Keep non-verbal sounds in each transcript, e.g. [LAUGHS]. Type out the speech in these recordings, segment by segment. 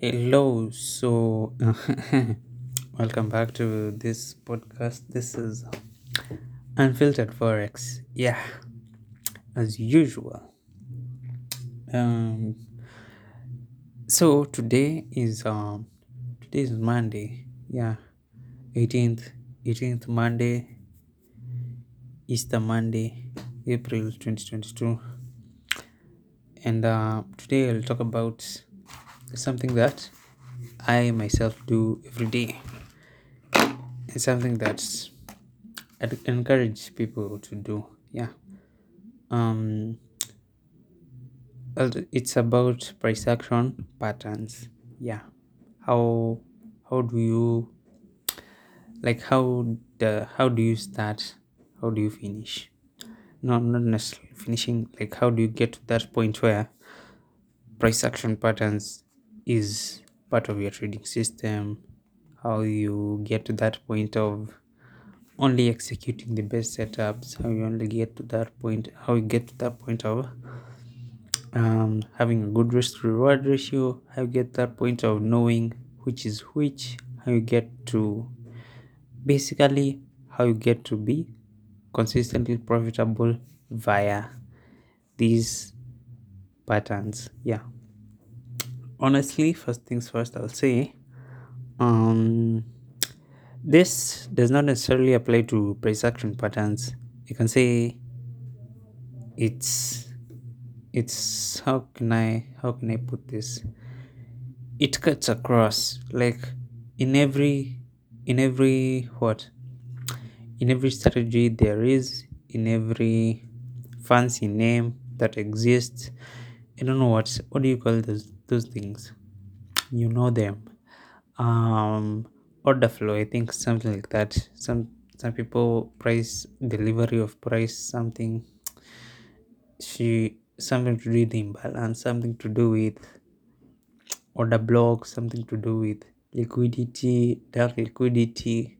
Hello, so [LAUGHS] welcome back to this podcast. This is Unfiltered Forex. Yeah, as usual. Um, so today is um today is Monday. Yeah, 18th 18th Monday, Easter Monday, April 2022. And uh, today I'll talk about something that I myself do every day. It's something that I encourage people to do. Yeah. Um, it's about price action patterns. Yeah. How how do you like how the how do you start? How do you finish? No, not necessarily finishing. Like how do you get to that point where price action patterns is part of your trading system? How you get to that point of only executing the best setups? How you only get to that point? How you get to that point of um, having a good risk reward ratio? How you get to that point of knowing which is which? How you get to basically how you get to be consistently profitable via these patterns. Yeah. Honestly, first things first, I'll say um, this does not necessarily apply to price action patterns. You can say it's it's how can I how can I put this? It cuts across like in every in every what in every strategy there is in every fancy name that exists i don't know what what do you call those those things. You know them. Um order flow? I think something like that. Some some people price delivery of price something. She something to do with imbalance something to do with order block something to do with liquidity dark liquidity.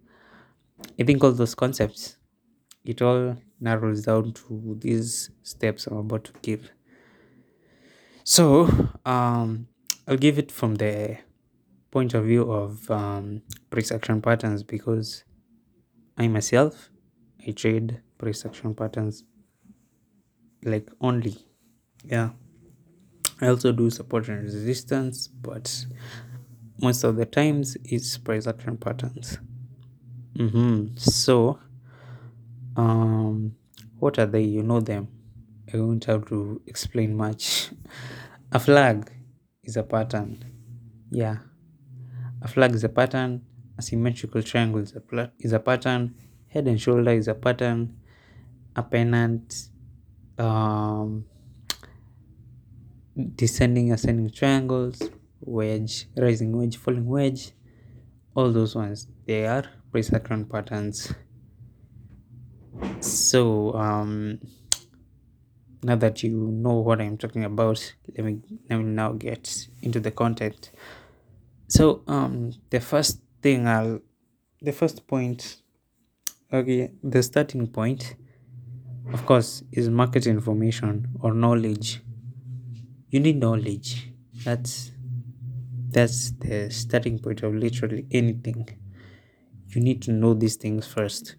I think all those concepts it all narrows down to these steps i'm about to give so um i'll give it from the point of view of um, price action patterns because i myself i trade price action patterns like only. Yeah. I also do support and resistance but most of the times it's price action patterns. Mm-hmm. so um what are they? You know them i won't have to explain much. [LAUGHS] A flag is a pattern. Yeah. A flag is a pattern. A symmetrical triangle is a, is a pattern. Head and shoulder is a pattern. A pennant um, descending ascending triangles wedge rising wedge falling wedge. All those ones they are price action patterns. So um now that you know what i'm talking about let me let me now get into the content. So um the first thing i'll the first point okay the starting point of course is market information or knowledge. You need knowledge. That's that's the starting point of literally anything. You need to know these things first.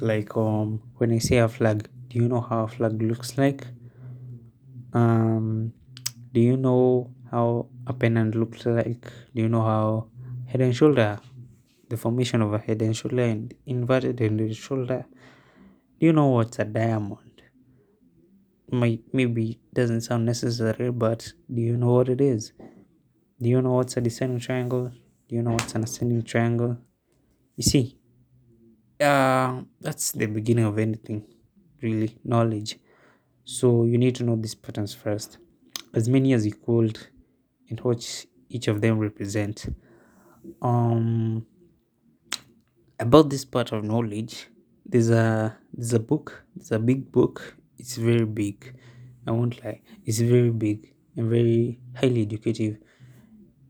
Like um when i say a flag do you know how a flag looks like? Um do you know how a pennant looks like? Do you know how head and shoulder the formation of a head and shoulder and inverted head and shoulder do you know what's a diamond? Maybe doesn't sound necessary but do you know what it is? Do you know what's a descending triangle? Do you know what's an ascending triangle? You see uh that's the beginning of anything really knowledge. So you need to know these patterns first. As many as you could and what each of them represent. Um about this part of knowledge there's a there's a book there's a big book. It's very big. I won't lie. It's very big and very highly educative.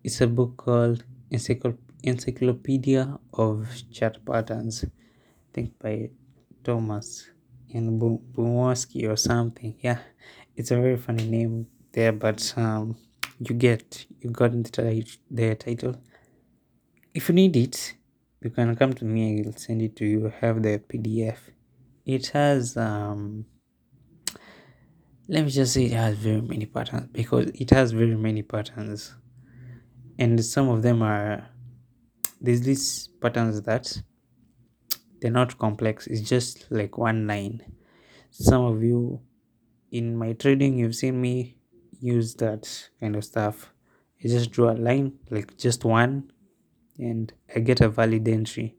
It's a book called Encycl- encyclopedia of chart patterns i think by thomas and Bumowski or something. Yeah it's a very funny name there but um you get you got the, the title. If you need it you can come to me i'll send it to you. Have the pdf it has um let me just say it has very many patterns because it has very many patterns. And some of them are there's these patterns that they're not complex it's just like one line. Some of you in my trading you've seen me use that kind of stuff. I just draw a line like just one and I get a valid entry.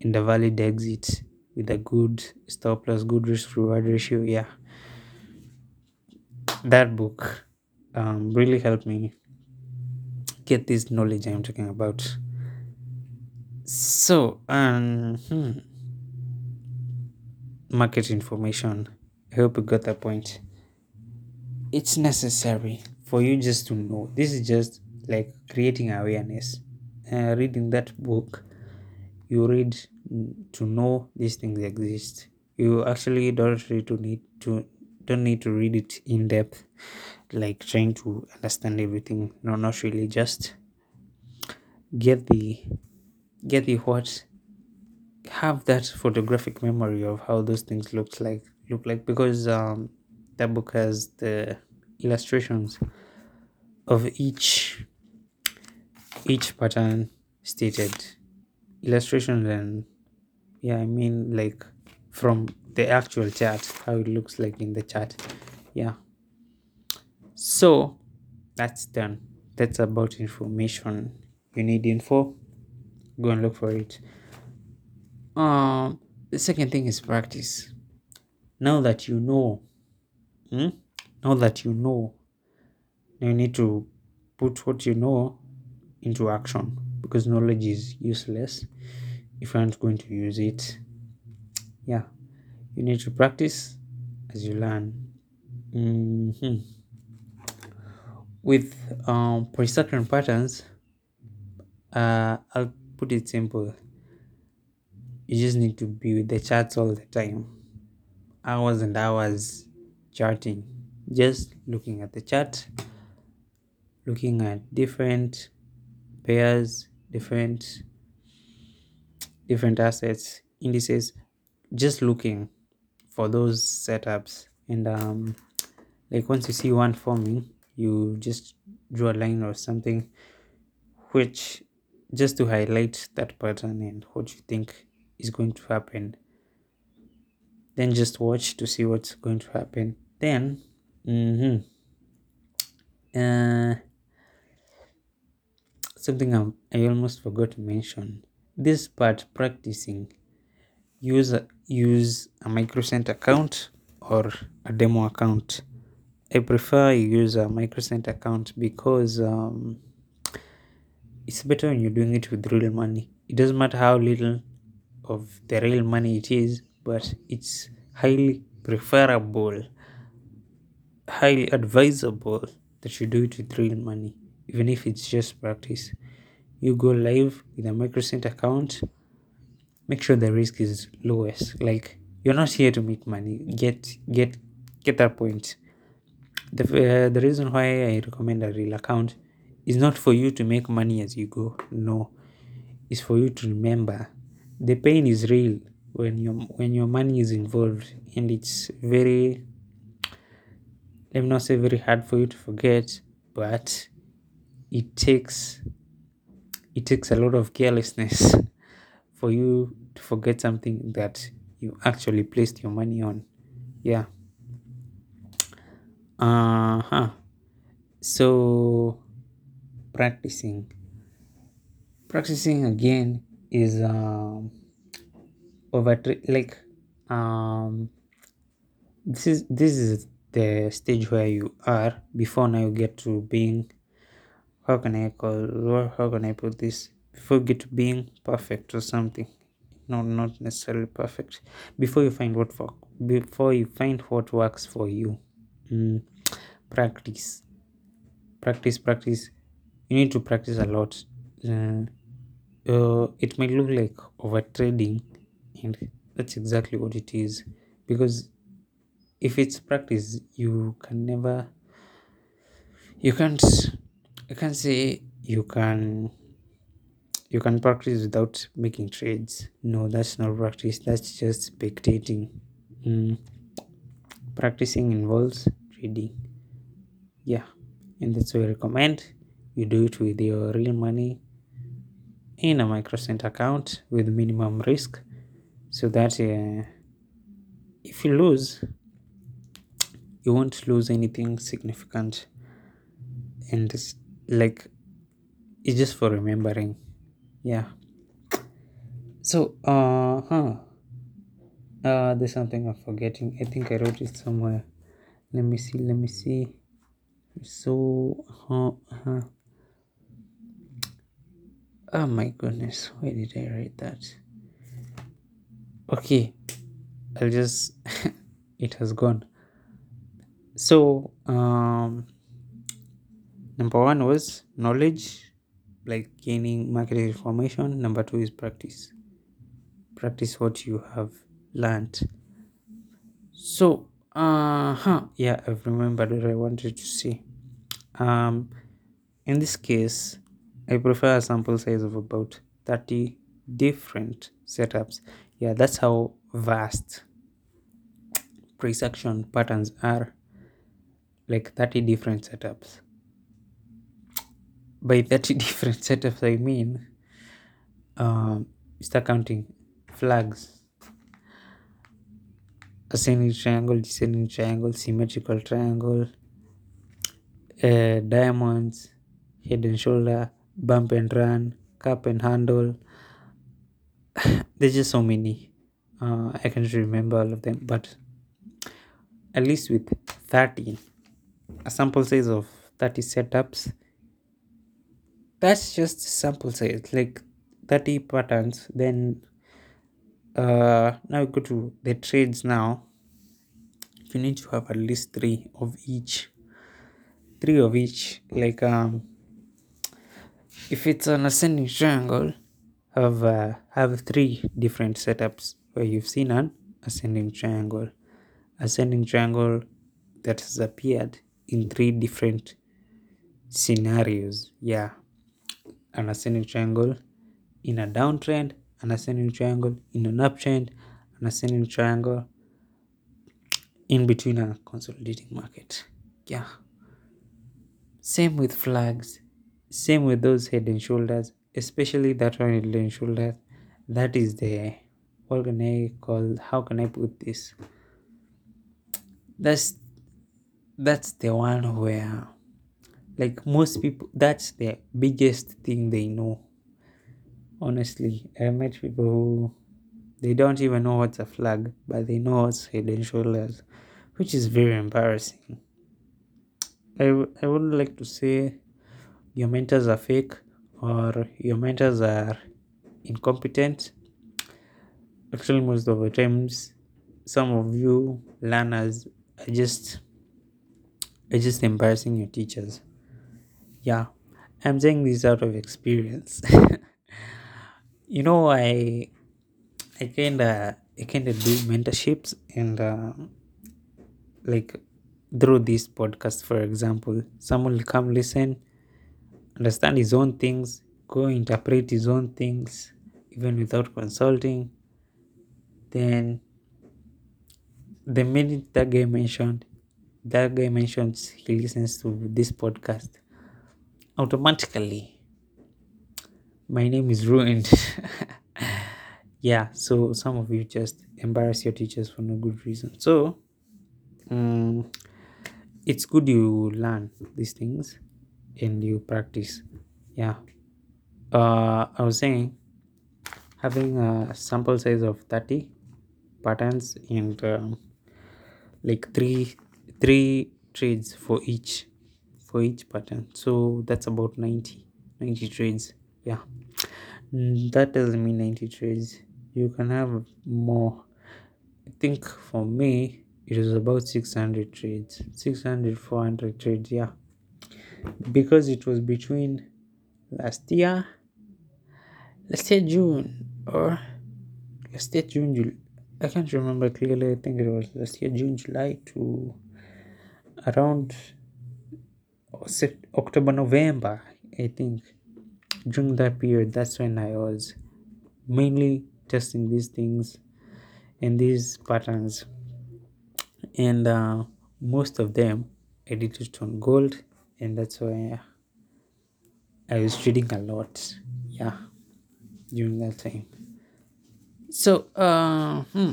And a valid exit with a good stop loss good risk reward ratio yeah. That book um, really helped me get this knowledge I'm talking about so um hmm, market information. I hope you got that point. It's necessary for you just to know. This is just like creating awareness. Uh, reading that book you read to know these things exist. You actually don't need to need to don't need to read it in depth like trying to understand everything. No not really just get the get the what have that photographic memory of how those things look like look like because um that book has the illustrations of each each pattern stated illustrations and yeah i mean like from the actual chart how it looks like in the chart yeah. So that's done. That's about information you need info go and look for it. Um the second thing is practice. Now that you know hmm? now that you know you need to put what you know into action because knowledge is useless if you aren't going to use it. Yeah you need to practice as you learn. Hmm with um pre-certain patterns uh i'll put it simple you just need to be with the charts all the time. Hours and hours charting just looking at the chart looking at different pairs different different assets indices just looking for those setups. And um like once you see one forming you just draw a line or something which just to highlight that pattern and what you think is going to happen. Then just watch to see what's going to happen. Then mm-hmm, uh, something I, I almost forgot to mention. This part practicing use a, use a microcent account or a demo account. I prefer use a microcent account because um, it's better when you're doing it with real money. It doesn't matter how little of the real money it is but it's highly preferable highly advisable that you do it with real money even if it's just practice. You go live with a microcent account make sure the risk is lowest. Like you're not here to make money. Get get get that point. The, uh, the reason why i recommend a real account is not for you to make money as you go. No. It's for you to remember. The pain is real when your when your money is involved and it's very let me not say very hard for you to forget but it takes it takes a lot of carelessness [LAUGHS] for you to forget something that you actually placed your money on. Yeah. Uh-huh. So practicing. Practicing again is um over like um this is this is the stage where you are before now you get to being how can i call how can i put this? Before you get to being perfect or something no not necessarily perfect. Before you find what for before you find what works for you. Mm, practice. Practice practice you need to practice a lot. Uh, uh, it might look like over trading and that's exactly what it is. Because if it's practice you can never you can't you can't say you can you can practice without making trades. No that's not practice. That's just spectating. Mm. practicing involves trading. Yeah and that's why i recommend you do it with your real money in a microcent account with minimum risk so that uh, if you lose you won't lose anything significant. And it's like it's just for remembering. Yeah. So uh huh. Uh there's something i'm forgetting. I think i wrote it somewhere. Let me see let me see. So uh, uh oh my goodness why did i write that? Okay i'll just [LAUGHS] it has gone. So um number one was knowledge like gaining market information. Number two is practice. Practice what you have learned. So uh huh yeah i've remembered what i wanted to say. Um in this case i prefer a sample size of about 30 different setups. Yeah that's how vast price action patterns are. Like 30 different setups. By 30 [LAUGHS] different setups i mean um start counting flags ascending triangle descending triangle symmetrical triangle uh, diamonds head and shoulder bump and run cup and handle. [SIGHS] There's just so many. Uh, i can't remember all of them but at least with 30 a sample size of 30 setups that's just sample size like 30 patterns. Then uh now we go to the trades now. You need to have at least three of each three of each like um if it's an ascending triangle have uh, have three different setups where you've seen an ascending triangle. Ascending triangle that has appeared in three different scenarios yeah. An ascending triangle in a downtrend an ascending triangle in an uptrend an ascending triangle in between a consolidating market yeah. Same with flags same with those head and shoulders especially that one head and shoulders. That is the what can i call how can i put this? That's that's the one where like most people that's the biggest thing they know. Honestly i met people who they don't even know what's a flag but they know what's head and shoulders which is very embarrassing. I, would like to say your mentors are fake or your mentors are incompetent. Actually most of the times some of you learners are just are just embarrassing your teachers. Yeah i'm saying this out of experience. [LAUGHS] You know i i kind of i kind of do mentorships and uh, like through this podcast for example someone will come listen understand his own things go interpret his own things even without consulting. Then the minute that guy mentioned that guy mentions he listens to this podcast automatically my name is ruined. [LAUGHS] Yeah so some of you just embarrass your teachers for no good reason. So um, it's good you learn these things and you practice. Yeah. Uh, i was saying having a sample size of 30 patterns and um, like three three trades for each for each pattern. So that's about 90 90 trades yeah. That doesn't mean 90 trades you can have more. I think for me it was about 600 trades 600 400 trades yeah because it was between last year last year june or last year june July. i can't remember clearly i think it was last year june july to around October, November, I think. During that period, that's when I was mainly testing these things and these patterns. And uh, most of them I did it on gold, and that's why I was trading a lot. Yeah, during that time. So, uh, hmm.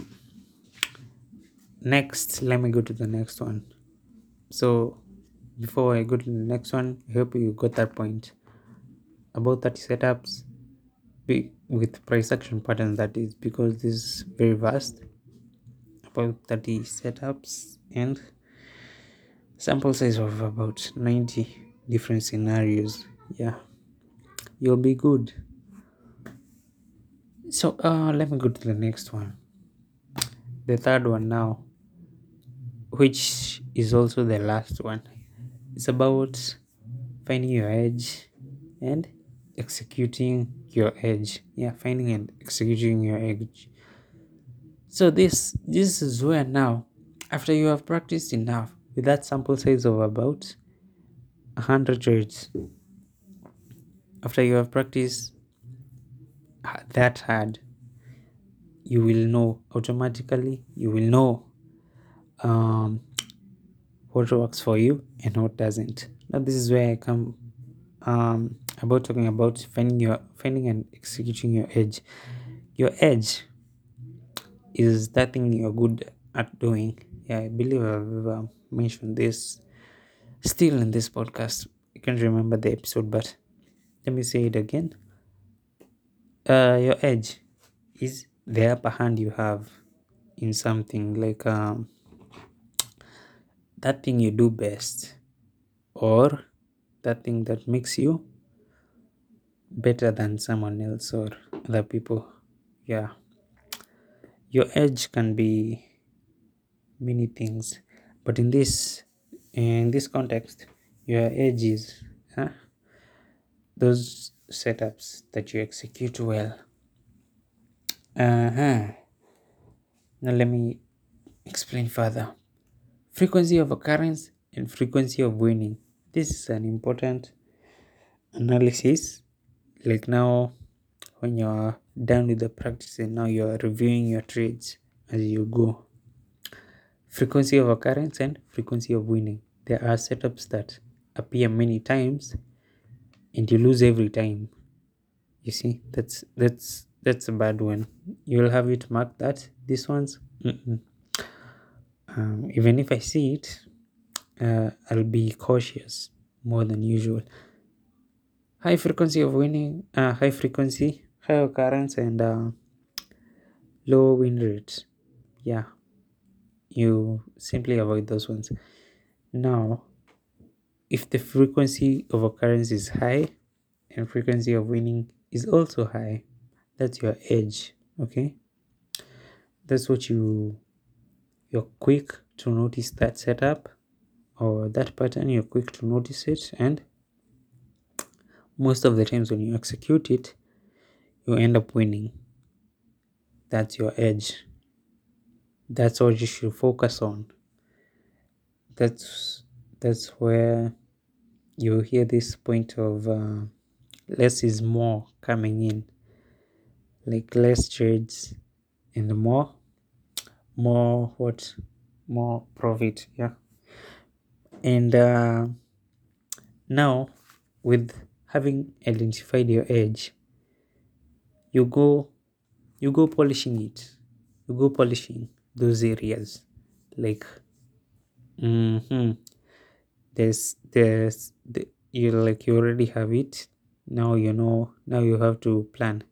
next, let me go to the next one. So, before I go to the next one, I hope you got that point about 30 setups with price action patterns. That is because this is very vast about 30 setups and sample size of about 90 different scenarios. Yeah, you'll be good. So, uh, let me go to the next one. The third one now, which is also the last one. It's about finding your edge and executing your edge. Yeah, finding and executing your edge. So this this is where now, after you have practiced enough with that sample size of about hundred trades, after you have practiced that hard, you will know automatically. You will know um, what works for you and what doesn't. Now this is where I come um, about talking about finding your finding and executing your edge. Your edge is that thing you're good at doing. Yeah, I believe I've uh, mentioned this still in this podcast. I can't remember the episode, but let me say it again. Uh, your edge is the upper hand you have in something like um, that thing you do best or that thing that makes you better than someone else or other people. Yeah your edge can be many things. But in this in this context your edges huh, those setups that you execute well. Uh-huh. Now let me explain further. Frequency of occurrence and frequency of winning. This is an important analysis. Like now when you're done with the practice and now you're reviewing your trades as you go. Frequency of occurrence and frequency of winning. There are setups that appear many times and you lose every time. You see, that's that's that's a bad one. You'll have it marked that this one's um, even if I see it, uh, I'll be cautious more than usual. High frequency of winning, uh, high frequency high occurrence and uh, low win rates yeah you simply avoid those ones now if the frequency of occurrence is high and frequency of winning is also high that's your edge okay that's what you you're quick to notice that setup or that pattern you're quick to notice it and most of the times when you execute it you end up winning. That's your edge. That's what you should focus on. That's that's where you hear this point of uh, less is more coming in. Like less trades and more more what more profit yeah and uh, now with having identified your edge you go you go polishing it you go polishing those areas. Like mm-hmm, there's there's the, you like you already have it. Now you know now you have to plan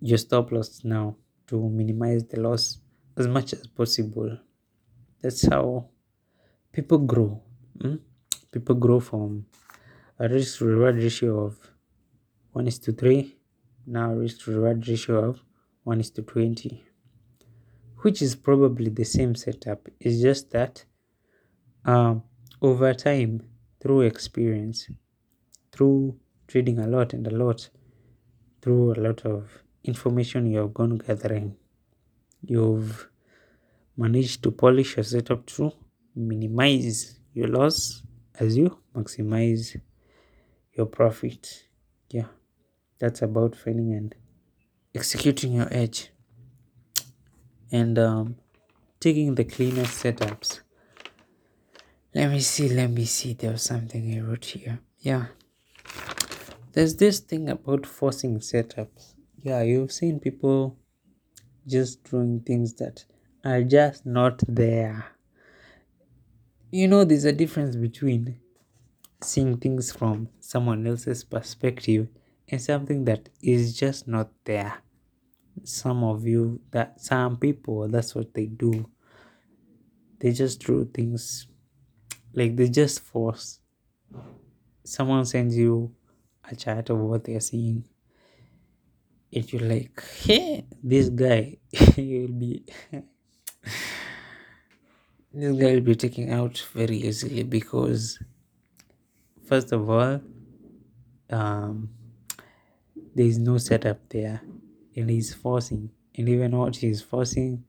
your stop loss now to minimize the loss as much as possible. That's how people grow mm? people grow from a risk reward ratio of 1 is to 3 now risk reward ratio of 1 is to 20 which is probably the same setup it's just that um, over time through experience through trading a lot and a lot through a lot of information you have gone gathering you've managed to polish your setup to minimize your loss as you maximize your profit. Yeah, that's about finding and executing your edge and um, taking the cleanest setups. Let me see, let me see. There was something I wrote here. Yeah. There's this thing about forcing setups. Yeah, you've seen people just doing things that are just not there. You know, there's a difference between seeing things from someone else's perspective and something that is just not there. Some of you, that some people, that's what they do. They just do things like they just force. Someone sends you a chat of what they're seeing. If you're like, hey, this guy, [LAUGHS] you'll be [LAUGHS] this guy will be taken out very easily because first of all um, there is no setup there and he's forcing. And even what he's forcing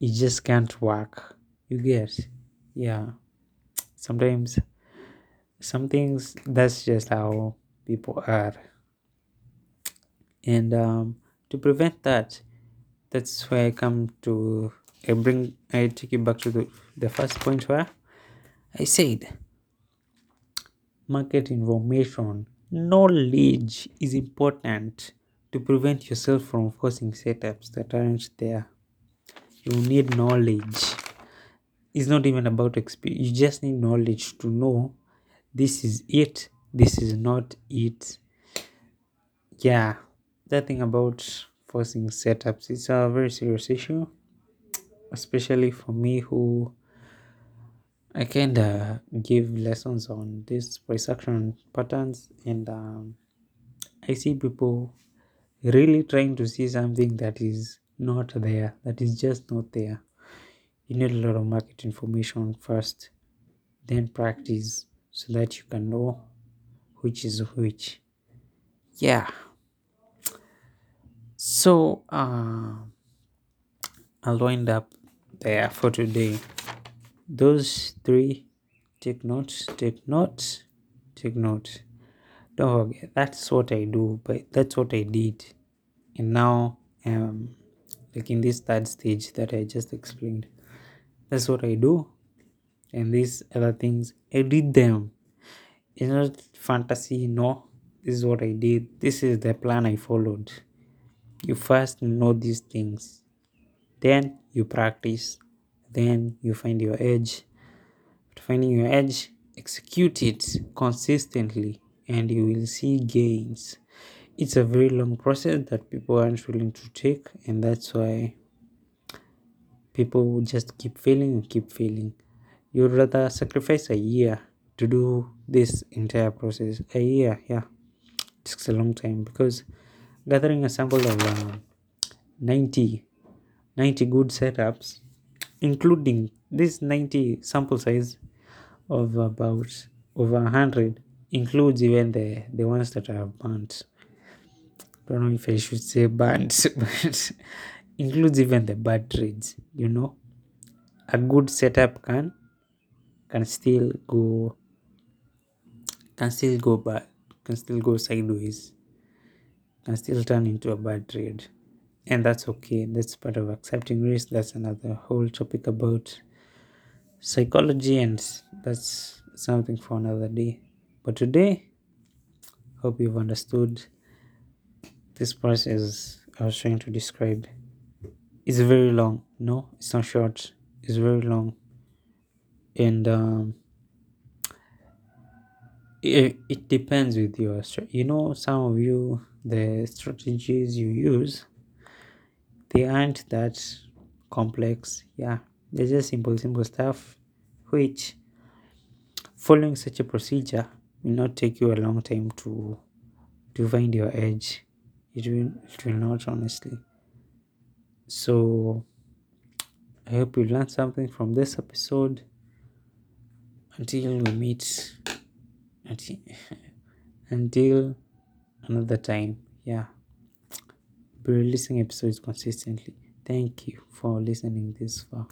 it just can't work. You get? Yeah. Sometimes some things that's just how people are. And um, to prevent that that's why i come to i bring i take you back to the, the first point where i said market information knowledge is important to prevent yourself from forcing setups that aren't there. You need knowledge. It's not even about experience you just need knowledge to know this is it this is not it. Yeah that thing about forcing setups it's a very serious issue especially for me who i kind of give lessons on these price action patterns and um, i see people really trying to see something that is not there that is just not there. You need a lot of market information first then practice so that you can know which is which. Yeah. So uh, i'll wind up there for today. Those three take notes take notes take notes don't forget that's what i do but that's what i did. And now um like in this third stage that i just explained that's what i do. And these other things i did them. It's not fantasy no. This is what i did. This is the plan i followed. You first know these things. Then you practice. Then you find your edge. After finding your edge execute it consistently and you will see gains. It's a very long process that people aren't willing to take and that's why people just keep failing and keep failing. You'd rather sacrifice a year to do this entire process. A year yeah. It takes a long time because gathering a sample of uh, 90 90 good setups including this 90 sample size of about over 100 includes even the the ones that are burnt. Don't know if i should say burnt [LAUGHS] but includes even the bad trades you know? A good setup can can still go can still go bad can still go sideways can still turn into a bad trade and that's okay. That's part of accepting risk. That's another whole topic about psychology and that's something for another day but today. Hope you've understood. This process i was trying to describe. It's very long. No it's not short. It's very long. And um it, it depends with your you know some of you the strategies you use they aren't that complex. Yeah they're just simple simple stuff which following such a procedure will not take you a long time to to find your edge. It will it will not honestly. So i hope you learned something from this episode. Until we meet until, [LAUGHS] until another time. Yeah. Be releasing episodes consistently. Thank you for listening this far